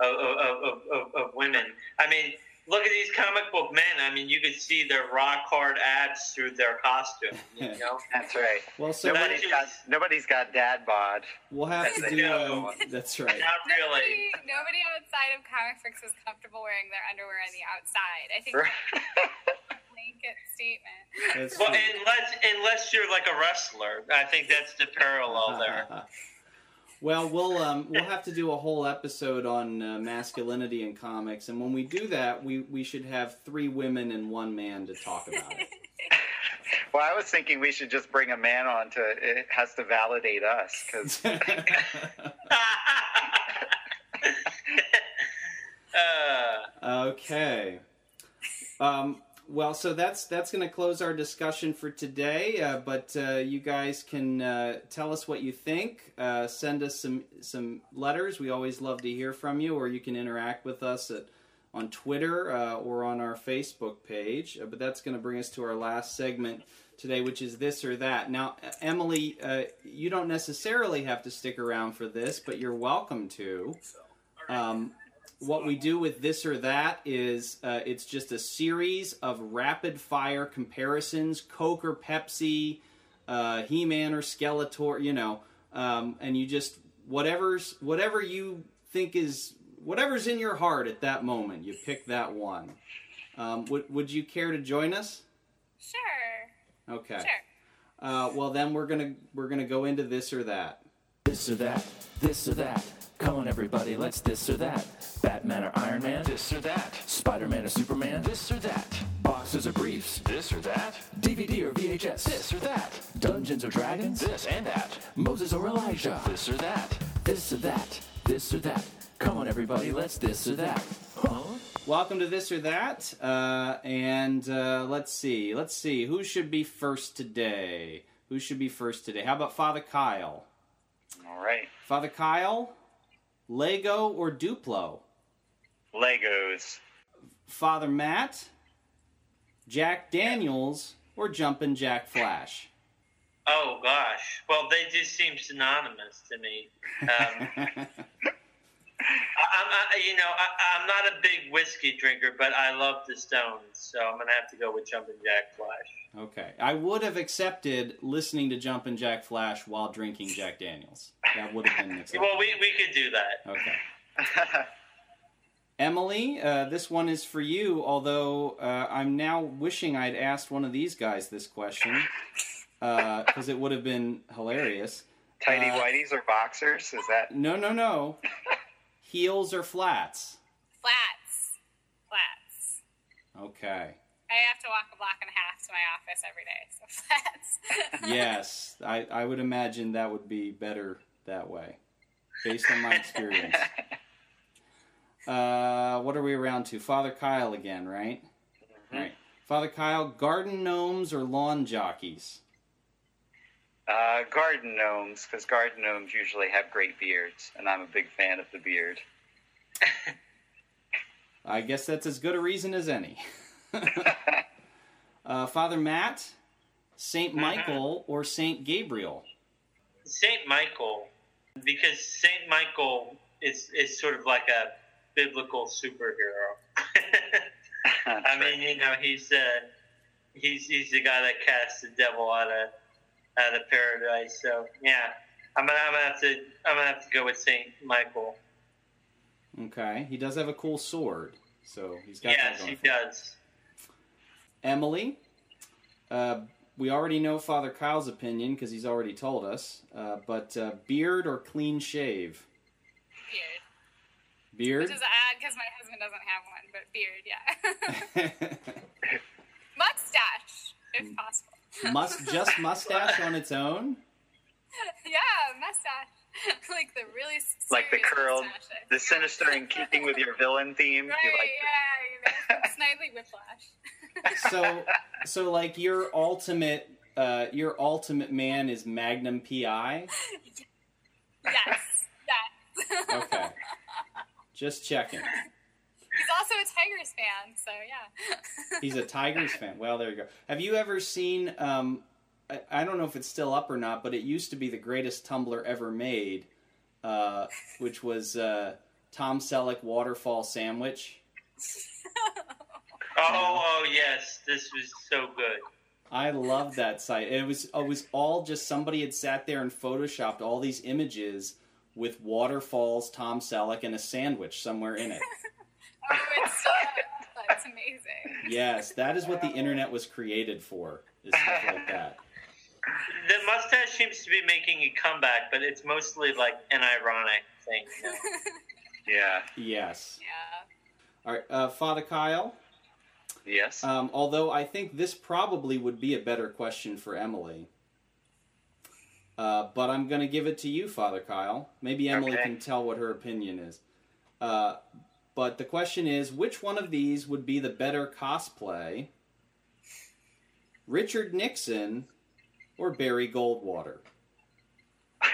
of, of, of, of women. I mean, look at these comic book men. I mean, you could see their rock hard abs through their costume. You know, That's right. Well, so Nobody- Nobody's got nobody's got dad bod. we'll have to do. Um, that's right. not really. Nobody, nobody outside of comic books is comfortable wearing their underwear on the outside. I think that's a blanket statement. That's Well, true. unless unless you're like a wrestler, I think that's the parallel there. *laughs* well, we'll um, we'll have to do a whole episode on uh, masculinity in comics, and when we do that, we we should have three women and one man to talk about it. *laughs* Well, I was thinking we should just bring a man on to. It has to validate us because *laughs* *laughs* uh, okay. Um, well, so that's that's going to close our discussion for today. Uh, but uh, you guys can uh, tell us what you think. Uh, send us some some letters. We always love to hear from you, or you can interact with us at on Twitter uh, or on our Facebook page. Uh, but that's going to bring us to our last segment today, which is this or that. Now, Emily, uh, you don't necessarily have to stick around for this, but you're welcome to. Um, what we do with this or that is uh, it's just a series of rapid fire comparisons Coke or Pepsi, uh, He Man or Skeletor, you know, um, and you just whatever's whatever you think is whatever's in your heart at that moment, you pick that one. Um, would would you care to join us? Sure. Okay. Sure. Uh, well, then we're gonna we're gonna go into this or that. This or that, this or that. Come on, everybody, let's this or that. Batman or Iron Man, This or that. Spider Man or Superman, This or that. boxes or briefs, This or that. DVD or VHS, This or that. Dungeons or Dragons, This and that. Moses or Elijah, This or that. this or that, this or that. Come on, everybody, let's this or that. Huh? Welcome to this or that, uh, and uh, let's see, let's see who should be first today. Who should be first today? How about Father Kyle? all right, Father Kyle, Lego or Duplo? Legos. Father Matt, Jack Daniels or Jumpin' Jack Flash? oh gosh, well they just seem synonymous to me. Um, *laughs* I'm, I, you know, I, I'm not a big whiskey drinker, but I love the Stones, so I'm gonna have to go with Jumpin' Jack Flash. okay, I would have accepted listening to Jumpin' Jack Flash while drinking Jack Daniels. That would have been acceptable. Well, we, we could do that. Okay. *laughs* Emily, uh, this one is for you, although uh, I'm now wishing I'd asked one of these guys this question because it would have been hilarious. Tidy Uh, whities or boxers? Is that No, no, no. Heels or flats? Flats. Flats. Okay. I have to walk a block and a half to my office every day, so *laughs* flats. Yes, I, I would imagine that would be better that way, based on my experience. *laughs* Uh, what are we around to? Father Kyle again, right? Right. Father Kyle, garden gnomes or lawn jockeys? Uh, garden gnomes? Because garden gnomes usually have great beards, and I'm a big fan of the beard. *laughs* I guess that's as good a reason as any. *laughs* *laughs* uh, Father Matt, Saint Michael or Saint Gabriel? Saint Michael, because Saint Michael is is sort of like a biblical superhero. I mean, you know, he's uh, he's he's the guy that casts the devil out of out of paradise. So yeah, I'm gonna I'm gonna have to I'm gonna have to go with Saint Michael. Okay, he does have a cool sword, so he's got Yes, he for him. does. Emily, uh, we already know Father Kyle's opinion because he's already told us. Uh, but uh, beard or clean shave? beard. Beard. Which is odd because my husband doesn't have one, but beard, yeah. *laughs* *laughs* *laughs* Mustache, if possible. Must *laughs* just mustache on its own. yeah, mustache. *laughs* like the really like the curled, mustache. the sinister in keeping with your villain theme. Right, like yeah, you know, snidely whiplash. *laughs* So, so like your ultimate, uh, your ultimate man is Magnum PI. yes, yes. Okay, just checking. He's also also a Tigers fan, so yeah. *laughs* He's a Tigers fan. Well, there you go. Have you ever seen? Um, I, I don't know if it's still up or not, but it used to be the greatest Tumblr ever made, uh, which was uh, Tom Selleck waterfall sandwich. *laughs* Oh, oh yes, this was so good. I love that site. It was it was all just somebody had sat there and photoshopped all these images with waterfalls, Tom Selleck, and a sandwich somewhere in it. *laughs* it's that's amazing. Yes, that is what the internet was created for. Is stuff like that. The mustache seems to be making a comeback, but it's mostly like an ironic thing. you? *laughs* Yeah. Yes. yeah. All right, uh, Father Kyle. Yes. Um, although I think this probably would be a better question for Emily. Uh, but I'm going to give it to you, Father Kyle. Maybe Emily Okay. can tell what her opinion is. Uh, but the question is which one of these would be the better cosplay? Richard Nixon or Barry Goldwater? *laughs*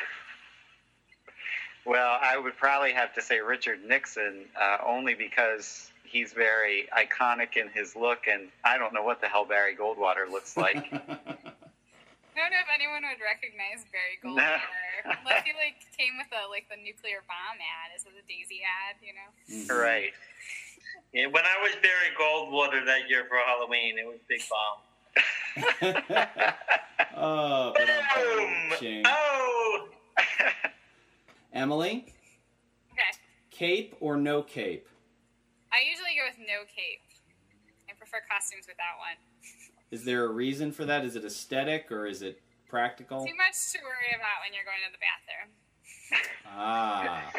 Well, I would probably have to say Richard Nixon, uh, only because he's very iconic in his look, and I don't know what the hell Barry Goldwater looks like. *laughs* I don't know if anyone would recognize Barry *laughs* Goldwater. Unless he like came with a like the nuclear bomb ad, is it the Daisy ad, you know? Mhm. right. Yeah, when I was Barry Goldwater that year for Halloween, it was Big Bomb. *laughs* oh, but I'm Oh! *laughs* Emily, Okay. cape or no cape? I usually go with no cape. I prefer costumes without one. Is there a reason for that? Is it aesthetic or is it practical? Too much to worry about when you're going to the bathroom. Ah,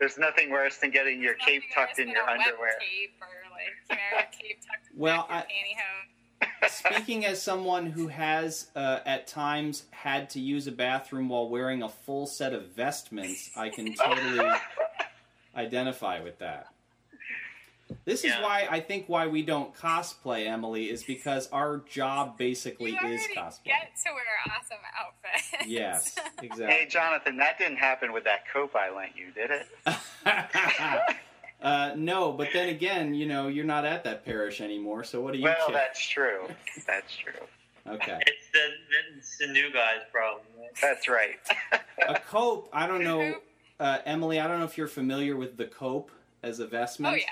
There's nothing worse than getting your cape tucked in your underwear. Like you know, a cape tucked in Well, your speaking as someone who has uh, at times had to use a bathroom while wearing a full set of vestments, I can totally *laughs* identify with that. This is Yeah. why I think why we don't cosplay, Emily, is because our job basically you is cosplay. get to wear awesome outfits. Yes, *laughs* exactly. Hey. Jonathan, that didn't happen with that cope I lent you, did it? *laughs* uh, no, but then again, you know, you're not at that parish anymore, so what do you Well, care? that's true. That's true. Okay. It's the, it's the new guy's problem. That's right. *laughs* A cope, I don't know, uh, Emily, I don't know if you're familiar with the cope as a vestment. Oh yeah, yeah,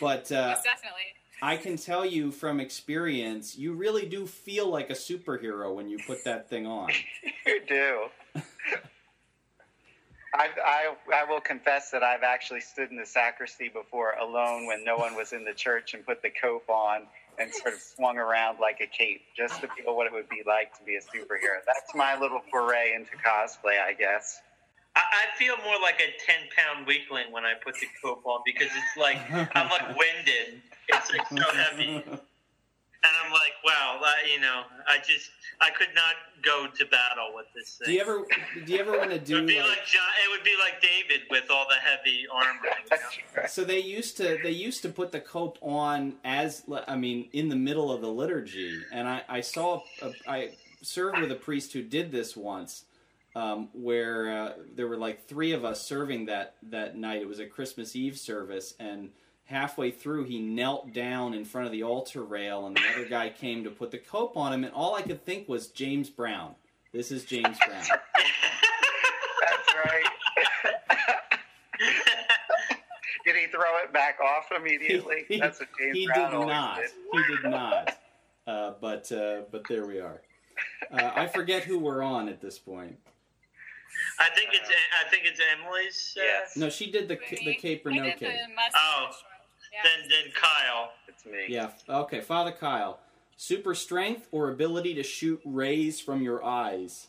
But uh, most definitely. I can tell you from experience, you really do feel like a superhero when you put that thing on. *laughs* you do. *laughs* I, I, I will confess that I've actually stood in the sacristy before alone when no one was in the church and put the cope on and sort of swung around like a cape just to feel what it would be like to be a superhero. That's my little foray into cosplay, I guess. I, I feel more like a 10 pound weakling when I put the coat on because it's like, I'm like *laughs* winded. It's like so heavy. And I'm like, wow, I, you know, I just, I could not go to battle with this thing. Do you ever do you ever want to *laughs* it do would be like, like John, it would be like David with all the heavy armor. You know? So they used to they used to put the cope on as I mean in the middle of the liturgy and I I saw a, I served with a priest who did this once um, where uh, there were like three of us serving that that night it was a Christmas Eve service and halfway through he knelt down in front of the altar rail and the other guy came to put the cope on him and all I could think was James Brown this is James Brown *laughs* That's right. *laughs* did he throw it back off immediately? *laughs* He- That's what James Brown. he Brown did not. did. He did not. Uh, but uh, but there we are. Uh, I forget who we're on at this point. I think it's, I think it's Emily's. Uh, Yes. No, she did the the cape or I no did cape. the Oh. Yeah. Then, then Kyle. It's me. Yeah. Okay, Father Kyle. Super strength or ability to shoot rays from your eyes?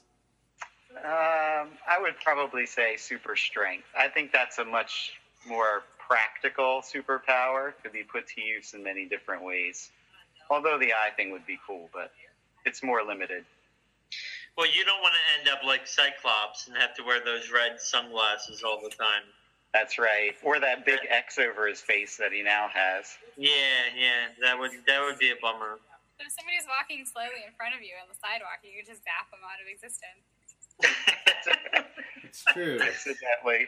Um, I would probably say super strength. I think that's a much more practical superpower. Could be put to use in many different ways. Although the eye thing would be cool, but it's more limited. Well, you don't want to end up like Cyclops and have to wear those red sunglasses all the time. That's right. Or that big X over his face that he now has. Yeah, yeah, that would that would be a bummer. But if somebody's walking slowly in front of you on the sidewalk, you could just zap them out of existence. It's true. *laughs* Accidentally.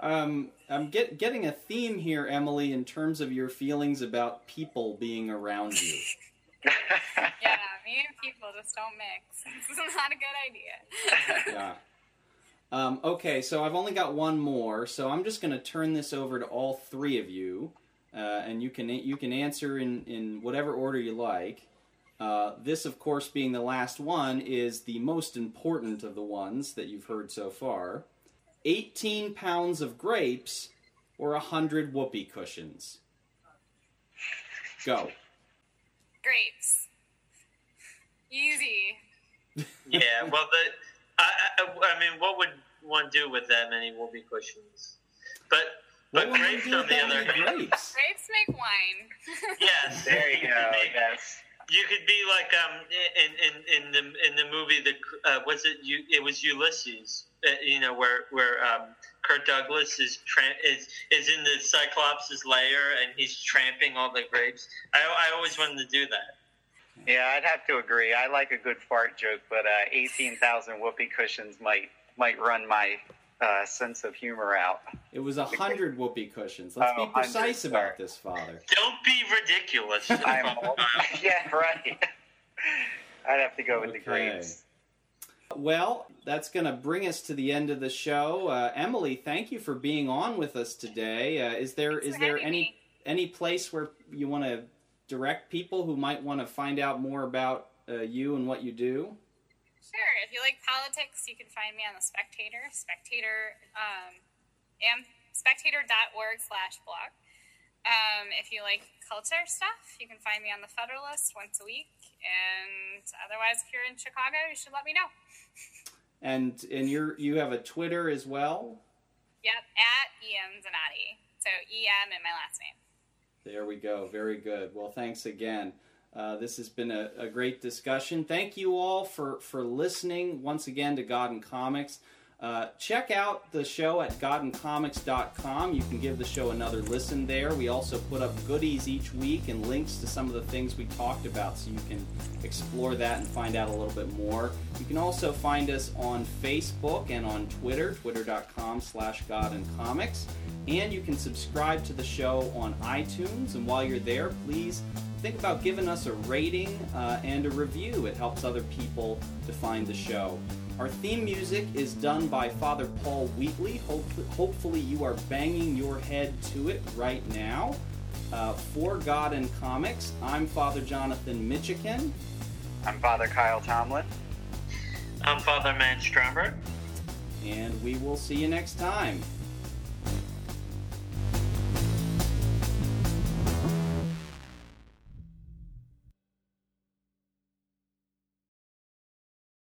Um, I'm get, getting a theme here, Emily, in terms of your feelings about people being around you. *laughs* Yeah, me and people just don't mix. *laughs* This is not a good idea. *laughs* Yeah. Um, okay, so I've only got one more, so I'm just going to turn this over to all three of you, uh, and you can you can answer in in whatever order you like. Uh, this, of course, being the last one, is the most important of the ones that you've heard so far. 18 pounds of grapes or 100 whoopee cushions? Go. Grapes. Easy. Yeah, well, the I, I, I mean, what would one do with that many whoopee cushions? But but would grapes on the other hand, grapes? Grapes make wine. *laughs* yes, there you go. could Yes. You could be like um in in, in the in the movie the uh, was it you it was Ulysses you know where where um, Kirk Douglas is tra- is is in the Cyclops' lair and he's tramping all the grapes. I I always wanted to do that. Yeah, I'd have to agree. I like a good fart joke, but uh, 18,000 whoopee cushions might might run my uh, sense of humor out. It was a 100 whoopee cushions. Let's Oh, be precise 100, about sorry. this, Father. Don't be ridiculous. *laughs* I'm *laughs* yeah, right. *laughs* I'd have to go with the Okay. Well, that's going to bring us to the end of the show. Uh, Emily, thank you for being on with us today. Uh, is there is there any me. any place where you want to direct people who might want to find out more about uh, you and what you do? Sure. If you like politics, you can find me on the Spectator, Spectator, um, spectator.org slash blog. Um, if you like culture stuff, you can find me on the Federalist once a week. And otherwise, if you're in Chicago, you should let me know. And and you're you have a Twitter as well. Yep, at EM Zanotti. So EM in my last name. There we go. Very good. Well, thanks again. Uh, this has been a, a great discussion. Thank you all for, for listening once again to God and Comics. Uh, check out the show at godandcomics.com. You can give the show another listen there. We also put up goodies each week and links to some of the things we talked about so you can explore that and find out a little bit more. You can also find us on Facebook and on Twitter, twitter.com slash godandcomics. And you can subscribe to the show on iTunes. And while you're there, please think about giving us a rating uh, and a review. It helps other people to find the show. Our theme music is done by Father Paul Wheatley. Hope, hopefully, you are banging your head to it right now. Uh, for God and Comics, I'm Father Jonathan Mitchican. I'm Father Kyle Tomlin. I'm Father Matt Stromberg. and we will see you next time.